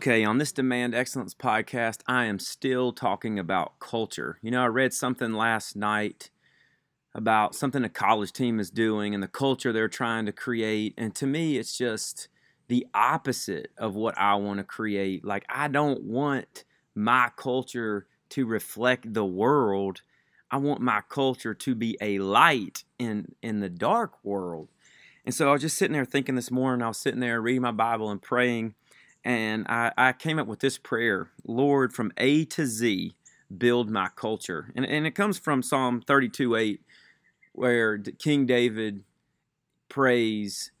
Okay, on this Demand Excellence podcast, I am still talking about culture. You know, I read something last night about something a college team is doing and the culture they're trying to create. And to me, it's just the opposite of what I want to create. Like, I don't want my culture to reflect the world. I want my culture to be a light in, in the dark world. And so I was just sitting there thinking this morning, I was sitting there reading my Bible and praying and I, I came up with this prayer Lord, from A to Z, build my culture. And, and it comes from Psalm 32 8, where King David prays,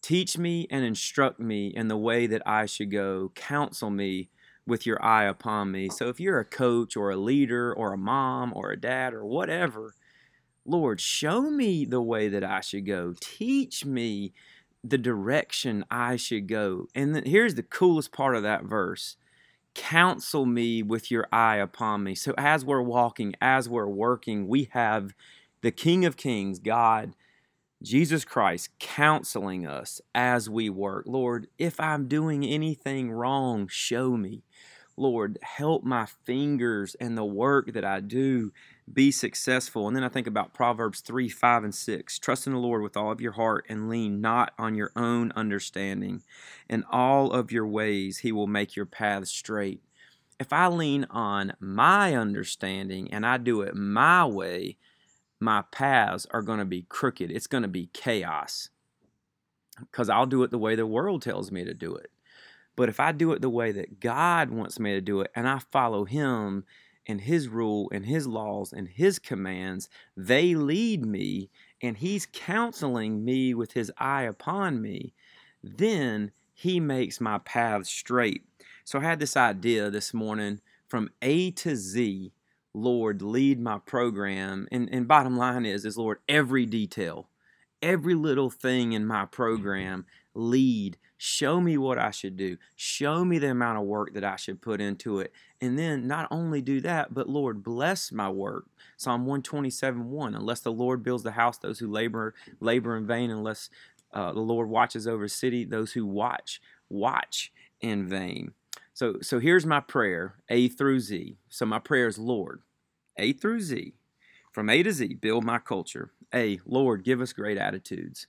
Teach me and instruct me in the way that I should go, counsel me with your eye upon me. So if you're a coach or a leader or a mom or a dad or whatever, Lord, show me the way that I should go. Teach me the direction I should go. And then, here's the coolest part of that verse counsel me with your eye upon me. So, as we're walking, as we're working, we have the King of Kings, God, Jesus Christ, counseling us as we work. Lord, if I'm doing anything wrong, show me. Lord, help my fingers and the work that I do be successful. And then I think about Proverbs 3 5 and 6. Trust in the Lord with all of your heart and lean not on your own understanding. In all of your ways, He will make your paths straight. If I lean on my understanding and I do it my way, my paths are going to be crooked. It's going to be chaos because I'll do it the way the world tells me to do it. But if I do it the way that God wants me to do it and I follow Him, and his rule and his laws and his commands, they lead me, and he's counseling me with his eye upon me, then he makes my path straight. So I had this idea this morning from A to Z, Lord, lead my program. And, and bottom line is, is Lord, every detail, every little thing in my program, lead Show me what I should do. Show me the amount of work that I should put into it. And then not only do that, but Lord, bless my work. Psalm 127 1. Unless the Lord builds the house, those who labor labor in vain, unless uh, the Lord watches over a city, those who watch, watch in vain. So, so here's my prayer, A through Z. So my prayer is, Lord, A through Z, from A to Z, build my culture. A, Lord, give us great attitudes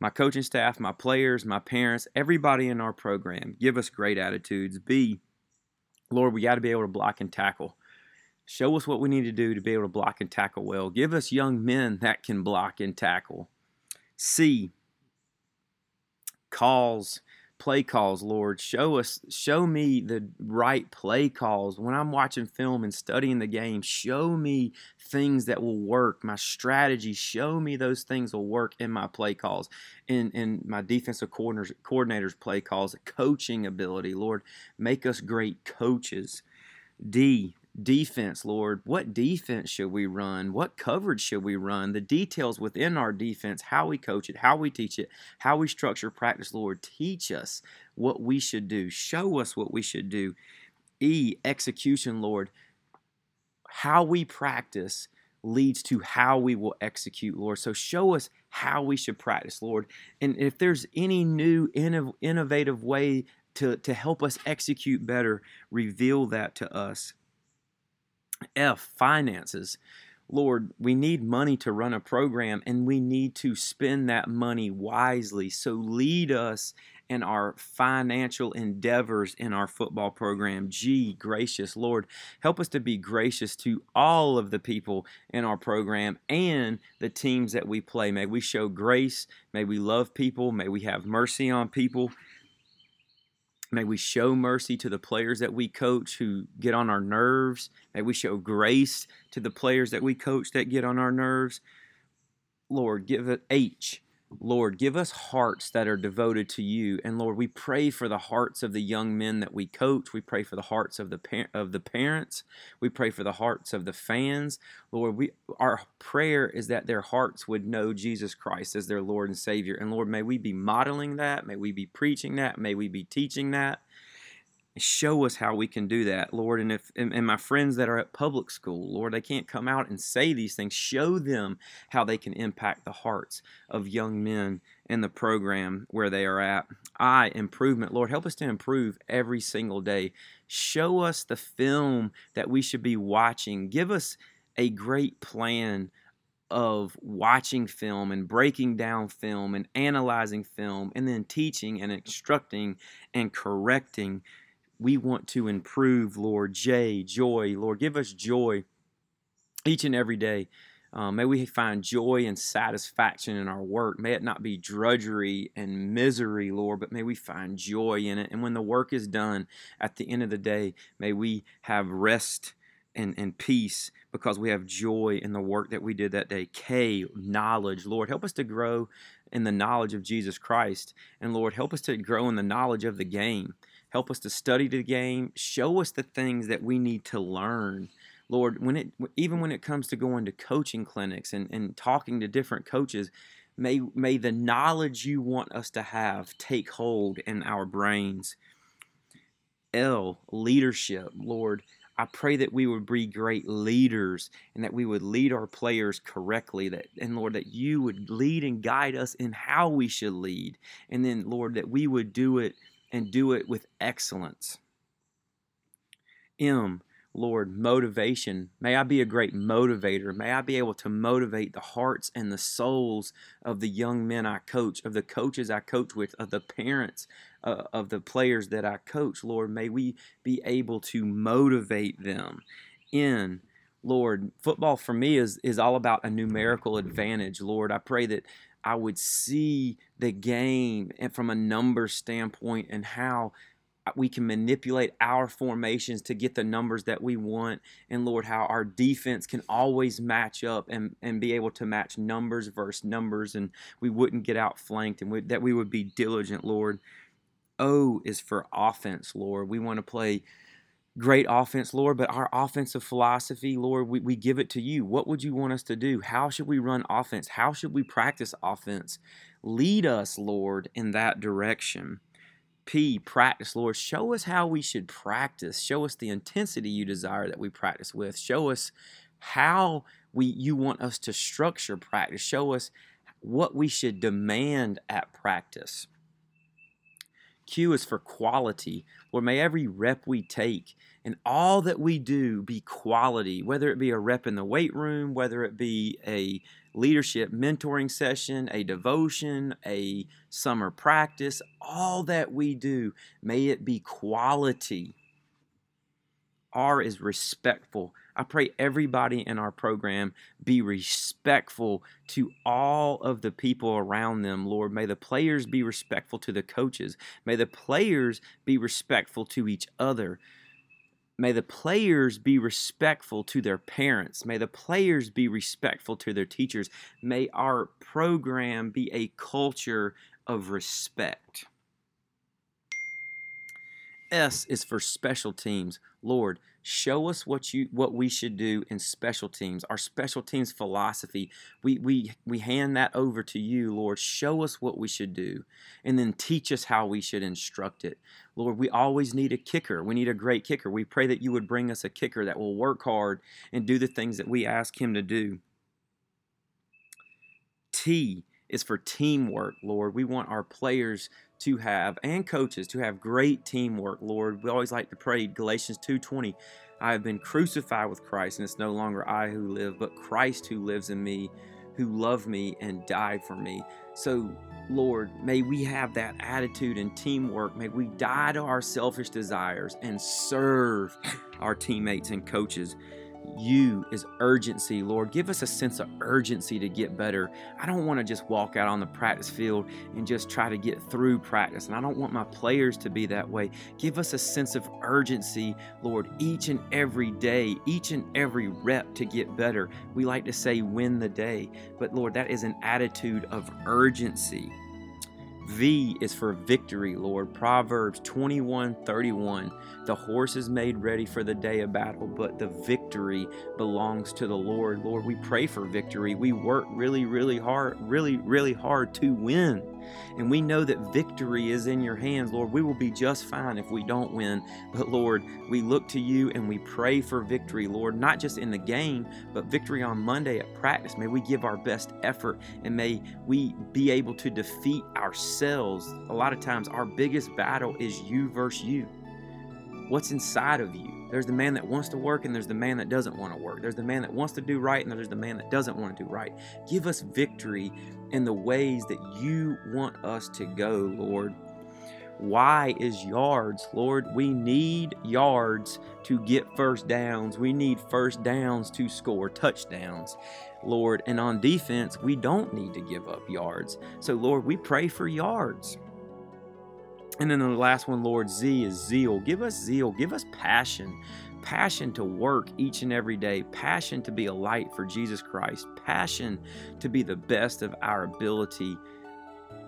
my coaching staff, my players, my parents, everybody in our program give us great attitudes. B, Lord, we got to be able to block and tackle. Show us what we need to do to be able to block and tackle well. Give us young men that can block and tackle. C, calls play calls, Lord. Show us, show me the right play calls. When I'm watching film and studying the game, show me things that will work. My strategy, show me those things will work in my play calls, in, in my defensive coordinators, coordinators play calls, coaching ability. Lord, make us great coaches. D, defense, Lord. What defense should we run? What coverage should we run? The details within our defense, how we coach it, how we teach it, how we structure practice, Lord. Teach us what we should do. Show us what we should do. E, execution, Lord. How we practice leads to how we will execute, Lord. So show us how we should practice, Lord. And if there's any new innovative way to, to help us execute better, reveal that to us. F, finances. Lord, we need money to run a program and we need to spend that money wisely. So lead us in our financial endeavors in our football program. G, gracious. Lord, help us to be gracious to all of the people in our program and the teams that we play. May we show grace. May we love people. May we have mercy on people. May we show mercy to the players that we coach who get on our nerves. May we show grace to the players that we coach that get on our nerves. Lord, give it H. Lord, give us hearts that are devoted to you. And Lord, we pray for the hearts of the young men that we coach. We pray for the hearts of the par- of the parents. We pray for the hearts of the fans. Lord, we our prayer is that their hearts would know Jesus Christ as their Lord and Savior. And Lord, may we be modeling that. May we be preaching that. May we be teaching that. Show us how we can do that lord and if and, and, my friends that are at public school lord they can't come out and say these things. Show them how they can impact the hearts of young men in the program where they are at. I improvement lord help us to improve every single day. Show us the film that we should be watching. Give us a great plan of watching film and breaking down film and analyzing film and then teaching and instructing and correcting we want to improve, Lord. J, joy, Lord, give us joy each and every day. Um, may we find joy and satisfaction in our work. May it not be drudgery and misery, Lord, but may we find joy in it. And when the work is done at the end of the day, may we have rest and, and peace because we have joy in the work that we did that day. K, knowledge. Lord, help us to grow in the knowledge of Jesus Christ. And Lord, help us to grow in the knowledge of the game. Help us to study the game. Show us the things that we need to learn. Lord, when it even when it comes to going to coaching clinics and, and talking to different coaches, may may the knowledge you want us to have take hold in our brains. L leadership, Lord. I pray that we would be great leaders and that we would lead our players correctly. That and Lord, that you would lead and guide us in how we should lead. And then, Lord, that we would do it and do it with excellence. M, Lord, motivation. May I be a great motivator. May I be able to motivate the hearts and the souls of the young men I coach, of the coaches I coach with, of the parents uh, of the players that I coach. Lord, may we be able to motivate them. In, Lord, football for me is, is all about a numerical advantage. Lord, I pray that I would see the game and from a number standpoint and how uh, we can manipulate our formations to get the numbers that we want and lord how our defense can always match up and, and be able to match numbers versus numbers and we wouldn't get outflanked and we, that we would be diligent lord o is for offense lord we want to play great offense, Lord, but our offensive philosophy, Lord, we, we give it to you. What would you want us to do? How should we run offense? How should we practice offense? Lead us, Lord, in that direction. P, practice, Lord. Show us how we should practice. Show us the intensity you desire that we practice with. Show us how we you want us to structure practice. Show us what we should demand at practice. Q is for quality. Lord, may every rep we take and all that we do be quality, whether it be a rep in the weight room, whether it be a leadership mentoring session, a devotion, a summer practice, all that we do, may it be quality. R is respectful. I pray everybody in our program be respectful to all of the people around them, Lord. May the players be respectful to the coaches. May the players be respectful to each other. May the players be respectful to their parents. May the players be respectful to their teachers. May our program be a culture of respect. S is for special teams. Lord, show us what you what we should do in special teams. Our special teams philosophy. We we we hand that over to you, Lord. Show us what we should do and then teach us how we should instruct it. Lord, we always need a kicker. We need a great kicker. We pray that you would bring us a kicker that will work hard and do the things that we ask him to do. T is for teamwork, Lord. We want our players to have and coaches to have great teamwork, Lord. We always like to pray Galatians 2:20. I have been crucified with Christ, and it's no longer I who live, but Christ who lives in me, who loved me and died for me. So, Lord, may we have that attitude and teamwork. May we die to our selfish desires and serve our teammates and coaches U is urgency, Lord. Give us a sense of urgency to get better. I don't want to just walk out on the practice field and just try to get through practice. And I don't want my players to be that way. Give us a sense of urgency, Lord, each and every day, each and every rep to get better. We like to say win the day, but Lord, that is an attitude of urgency. V is for victory, Lord. Proverbs 21 31. The horse is made ready for the day of battle, but the victory belongs to the Lord. Lord, we pray for victory. We work really, really hard, really, really hard to win. And we know that victory is in your hands, Lord. We will be just fine if we don't win. But Lord, we look to you and we pray for victory, Lord, not just in the game, but victory on Monday at practice. May we give our best effort and may we be able to defeat ourselves. A lot of times, our biggest battle is you versus you. What's inside of you? There's the man that wants to work and there's the man that doesn't want to work. There's the man that wants to do right and there's the man that doesn't want to do right. Give us victory in the ways that you want us to go, Lord. Y is yards, Lord? We need yards to get first downs. We need first downs to score touchdowns, Lord. And on defense, we don't need to give up yards. So, Lord, we pray for yards. And then the last one, Lord, Z is zeal. Give us zeal. Give us passion. Passion to work each and every day. Passion to be a light for Jesus Christ. Passion to be the best of our ability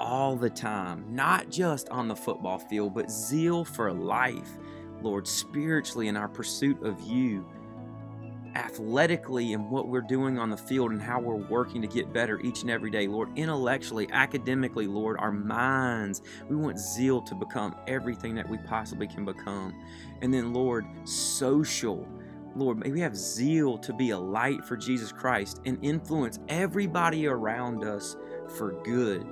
all the time. Not just on the football field, but zeal for life, Lord, spiritually in our pursuit of you athletically and what we're doing on the field and how we're working to get better each and every day, Lord, intellectually, academically, Lord, our minds. We want zeal to become everything that we possibly can become. And then, Lord, social. Lord, may we have zeal to be a light for Jesus Christ and influence everybody around us for good.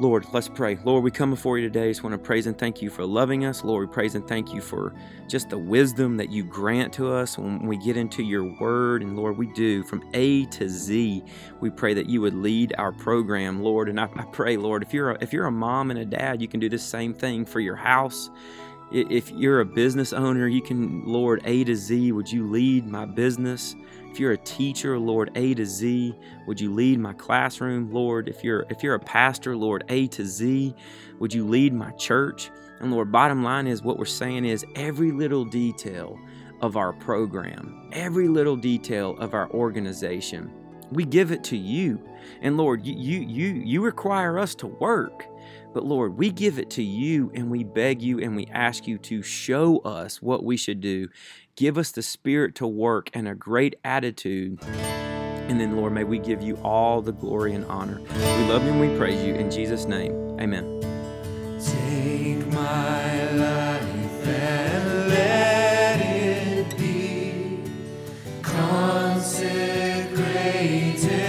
Lord, let's pray. Lord, we come before you today. Just want to praise and thank you for loving us. Lord, we praise and thank you for just the wisdom that you grant to us when we get into your word. And Lord, we do from A to Z. We pray that you would lead our program, Lord. And I, I pray, Lord, if you're a, if you're a mom and a dad, you can do the same thing for your house. If you're a business owner, you can, Lord, A to Z, would you lead my business? If you're a teacher, Lord, A to Z, would you lead my classroom, Lord? If you're if you're a pastor, Lord, A to Z, would you lead my church? And Lord, bottom line is what we're saying is every little detail of our program, every little detail of our organization, we give it to you. And Lord, you you you, require us to work. But Lord, we give it to you and we beg you and we ask you to show us what we should do. Give us the spirit to work and a great attitude. And then, Lord, may we give you all the glory and honor. We love you and we praise you. In Jesus' name, amen. Take my consecrated,